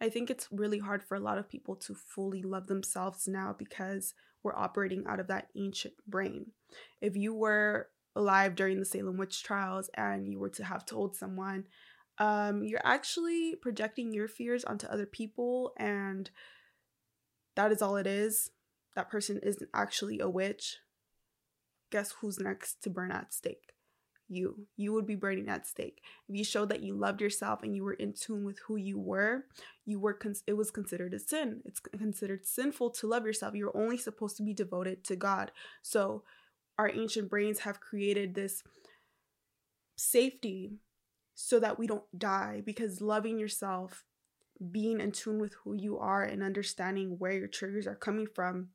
I think it's really hard for a lot of people to fully love themselves now because we're operating out of that ancient brain. If you were alive during the Salem witch trials and you were to have told someone, um, you're actually projecting your fears onto other people, and that is all it is. That person isn't actually a witch. Guess who's next to burn at stake? You. You would be burning at stake. If you showed that you loved yourself and you were in tune with who you were, you were cons- it was considered a sin. It's considered sinful to love yourself. You're only supposed to be devoted to God. So our ancient brains have created this safety so that we don't die because loving yourself, being in tune with who you are and understanding where your triggers are coming from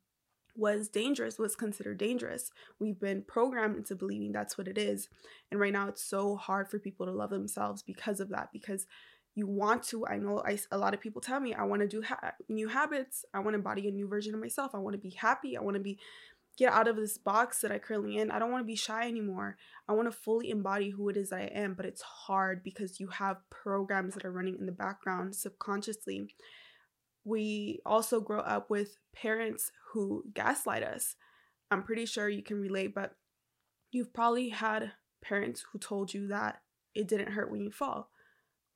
was dangerous, was considered dangerous. We've been programmed into believing that's what it is. And right now it's so hard for people to love themselves because of that, because you want to. I know I, a lot of people tell me, I want to do ha- new habits. I want to embody a new version of myself. I want to be happy. I want to be get out of this box that I currently in. I don't want to be shy anymore. I want to fully embody who it is that I am, but it's hard because you have programs that are running in the background subconsciously we also grow up with parents who gaslight us. I'm pretty sure you can relate, but you've probably had parents who told you that it didn't hurt when you fall.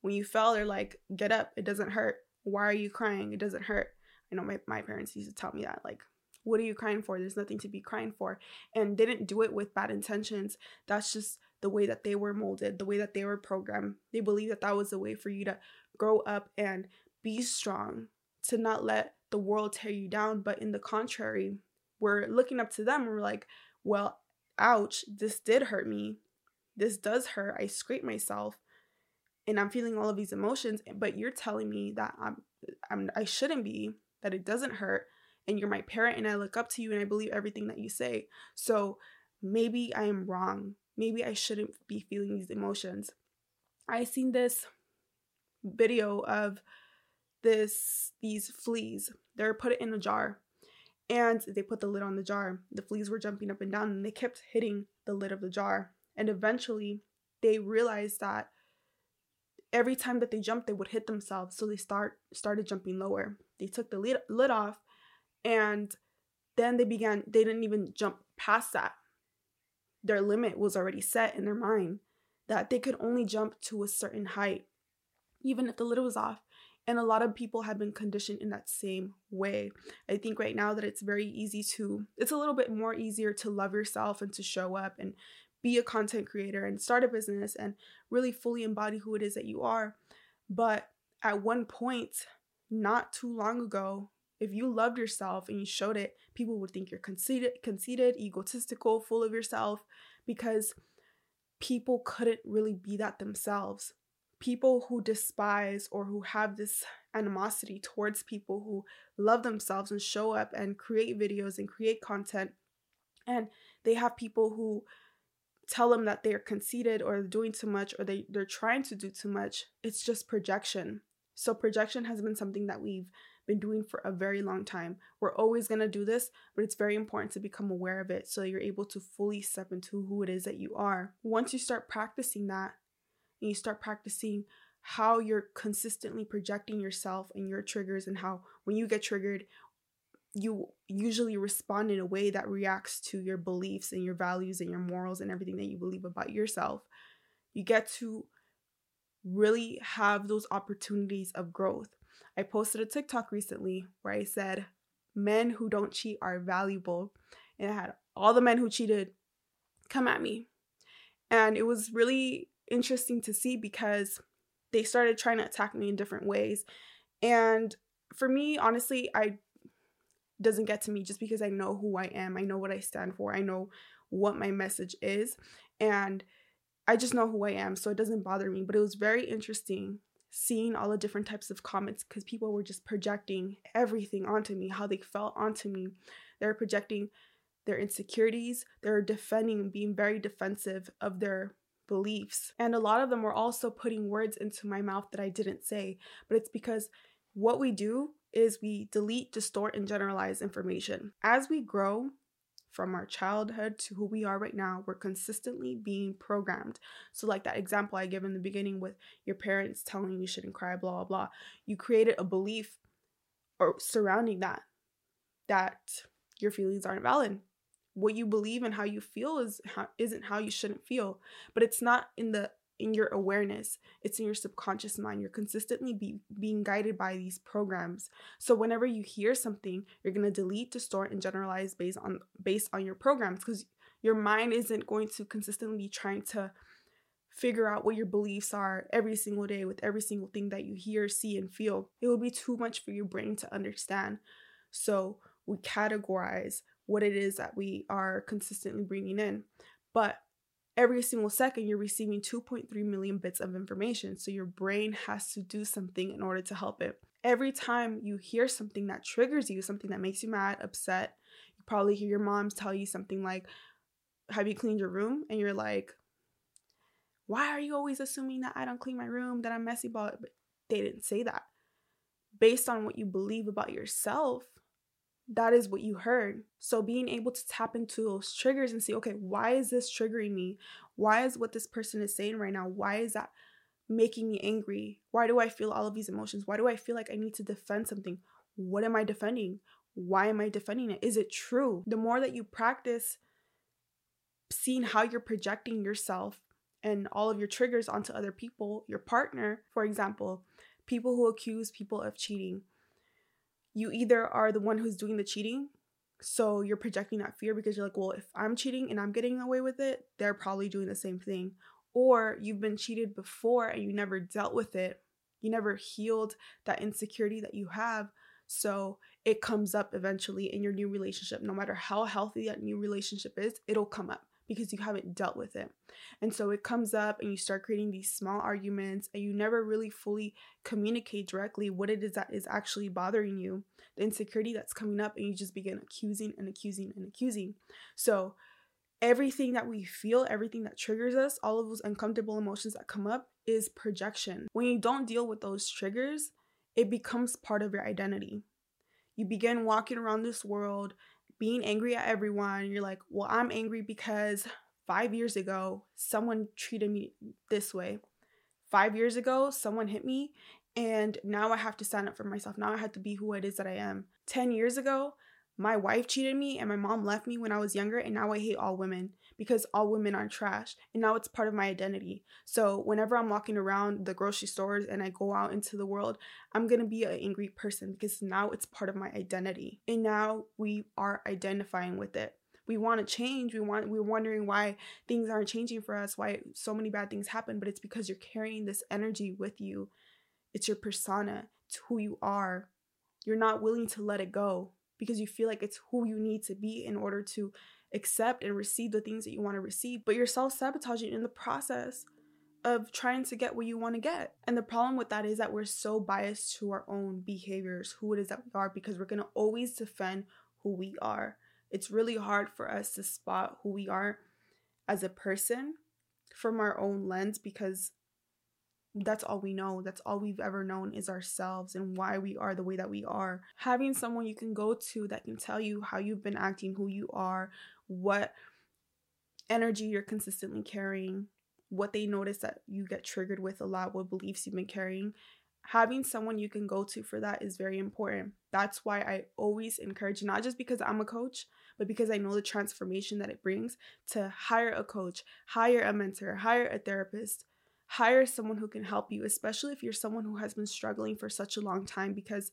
When you fell, they're like, get up, it doesn't hurt. Why are you crying? It doesn't hurt. I know my, my parents used to tell me that, like, what are you crying for? There's nothing to be crying for. And didn't do it with bad intentions. That's just the way that they were molded, the way that they were programmed. They believe that that was the way for you to grow up and be strong, to not let the world tear you down. But in the contrary, we're looking up to them we're like, well, ouch, this did hurt me. This does hurt. I scrape myself and I'm feeling all of these emotions, but you're telling me that I'm, I'm I shouldn't be, that it doesn't hurt, and you're my parent and I look up to you and I believe everything that you say. So maybe I am wrong. Maybe I shouldn't be feeling these emotions. I seen this video of this these fleas. They're put it in a jar and they put the lid on the jar. The fleas were jumping up and down and they kept hitting the lid of the jar. And eventually they realized that every time that they jumped they would hit themselves. So they start started jumping lower. They took the lid, lid off and then they began they didn't even jump past that. Their limit was already set in their mind that they could only jump to a certain height even if the lid was off and a lot of people have been conditioned in that same way. I think right now that it's very easy to, it's a little bit more easier to love yourself and to show up and be a content creator and start a business and really fully embody who it is that you are. But at one point, not too long ago, if you loved yourself and you showed it, people would think you're conceited, conceited, egotistical, full of yourself because people couldn't really be that themselves people who despise or who have this animosity towards people who love themselves and show up and create videos and create content and they have people who tell them that they're conceited or doing too much or they, they're trying to do too much it's just projection. So projection has been something that we've been doing for a very long time. We're always going to do this but it's very important to become aware of it so you're able to fully step into who it is that you are. Once you start practicing that and you start practicing how you're consistently projecting yourself and your triggers and how when you get triggered you usually respond in a way that reacts to your beliefs and your values and your morals and everything that you believe about yourself. You get to really have those opportunities of growth. I posted a tiktok recently where i said men who don't cheat are valuable. And i had all the men who cheated come at me. And it was really interesting to see because they started trying to attack me in different ways. And for me, honestly, I doesn't get to me just because I know who I am. I know what I stand for. I know what my message is. And I just know who I am. So it doesn't bother me. But it was very interesting seeing all the different types of comments because people were just projecting everything onto me, how they felt onto me. They were projecting their insecurities. They were defending, being very defensive of their beliefs. And a lot of them were also putting words into my mouth that I didn't say. But it's because what we do is we delete, distort, and generalize information. As we grow, from our childhood to who we are right now, we're consistently being programmed. So, like that example I gave in the beginning with your parents telling you shouldn't cry, blah, blah, blah. You created a belief or surrounding that, that your feelings aren't valid. What you believe and how you feel is how, isn't how you shouldn't feel, but it's not in the in your awareness it's in your subconscious mind. You're consistently be, being guided by these programs. So whenever you hear something you're going to delete distort and generalize based on based on your programs because your mind isn't going to consistently be trying to figure out what your beliefs are every single day with every single thing that you hear see and feel. It would be too much for your brain to understand. So we categorize what it is that we are consistently bringing in but every single second you're receiving 2.3 million bits of information. So your brain has to do something in order to help it. Every time you hear something that triggers you, something that makes you mad, upset, you probably hear your moms tell you something like, Have you cleaned your room? And you're like, Why are you always assuming that I don't clean my room, that I'm messy? But they didn't say that. Based on what you believe about yourself, that is what you heard. So being able to tap into those triggers and see, okay, why is this triggering me? Why is what this person is saying right now? Why is that making me angry? Why do I feel all of these emotions? Why do I feel like I need to defend something? What am I defending? Why am I defending it? Is it true? The more that you practice seeing how you're projecting yourself and all of your triggers onto other people, your partner, for example, people who accuse people of cheating, you either are the one who's doing the cheating so you're projecting that fear because you're like well if i'm cheating and i'm getting away with it they're probably doing the same thing. Or you've been cheated before and you never dealt with it. You never healed that insecurity that you have so it comes up eventually in your new relationship. No matter how healthy that new relationship is it'll come up because you haven't dealt with it. And so it comes up and you start creating these small arguments and you never really fully communicate directly what it is that is actually bothering you, the insecurity that's coming up, and you just begin accusing and accusing and accusing. So everything that we feel, everything that triggers us, all of those uncomfortable emotions that come up is projection. When you don't deal with those triggers, it becomes part of your identity. You begin walking around this world being angry at everyone. You're like, well, I'm angry because five years ago, someone treated me this way. Five years ago, someone hit me, and now I have to stand up for myself. Now I have to be who it is that I am. 10 years ago, my wife cheated me and my mom left me when I was younger, and now I hate all women because all women are trash. And now it's part of my identity. So whenever I'm walking around the grocery stores and I go out into the world, I'm gonna be an angry person because now it's part of my identity. And now we are identifying with it. We want to change. We want we're wondering why things aren't changing for us, why so many bad things happen, but it's because you're carrying this energy with you. It's your persona, it's who you are. You're not willing to let it go because you feel like it's who you need to be in order to accept and receive the things that you want to receive, but you're self sabotaging in the process of trying to get what you want to get. And the problem with that is that we're so biased to our own behaviors, who it is that we are, because we're going to always defend who we are. It's really hard for us to spot who we are as a person from our own lens because that's all we know. That's all we've ever known is ourselves and why we are the way that we are. Having someone you can go to that can tell you how you've been acting, who you are, what energy you're consistently carrying, what they notice that you get triggered with a lot, what beliefs you've been carrying. Having someone you can go to for that is very important. That's why I always encourage, not just because I'm a coach, but because I know the transformation that it brings to hire a coach, hire a mentor, hire a therapist, hire someone who can help you, especially if you're someone who has been struggling for such a long time, because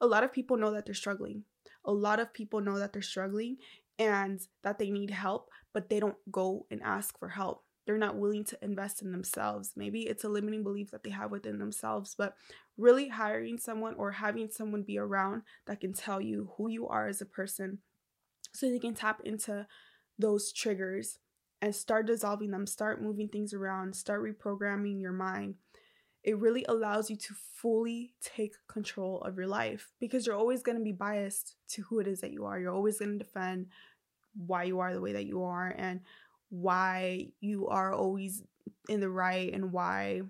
a lot of people know that they're struggling. A lot of people know that they're struggling and that they need help, but they don't go and ask for help. They're not willing to invest in themselves. Maybe it's a limiting belief that they have within themselves, but really hiring someone or having someone be around that can tell you who you are as a person so they can tap into those triggers and start dissolving them, start moving things around, start reprogramming your mind. It really allows you to fully take control of your life because you're always going to be biased to who it is that you are. You're always going to defend why you are the way that you are and why you are always in the right and why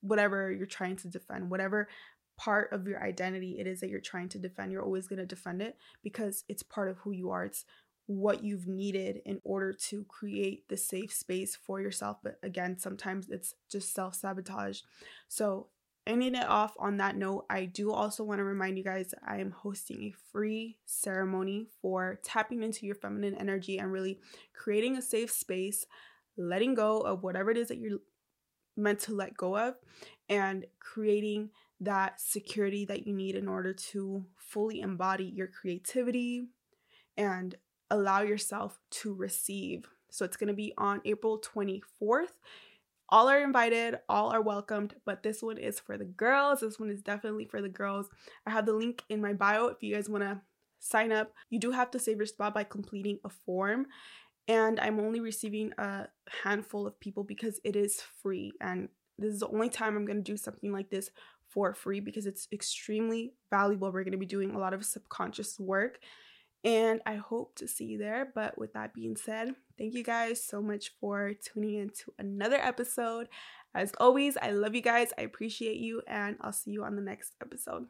whatever you're trying to defend, whatever part of your identity it is that you're trying to defend, you're always going to defend it because it's part of who you are. It's what you've needed in order to create the safe space for yourself. But again, sometimes it's just self sabotage. So, ending it off on that note, I do also want to remind you guys I am hosting a free ceremony for tapping into your feminine energy and really creating a safe space, letting go of whatever it is that you're meant to let go of, and creating that security that you need in order to fully embody your creativity and allow yourself to receive. So it's going to be on April 24th. All are invited, all are welcomed, but this one is for the girls. This one is definitely for the girls. I have the link in my bio if you guys want to sign up. You do have to save your spot by completing a form. And I'm only receiving a handful of people because it is free. And this is the only time I'm going to do something like this for free because it's extremely valuable. We're going to be doing a lot of subconscious work and I hope to see you there. But with that being said, thank you guys so much for tuning in to another episode. As always, I love you guys, I appreciate you, and I'll see you on the next episode.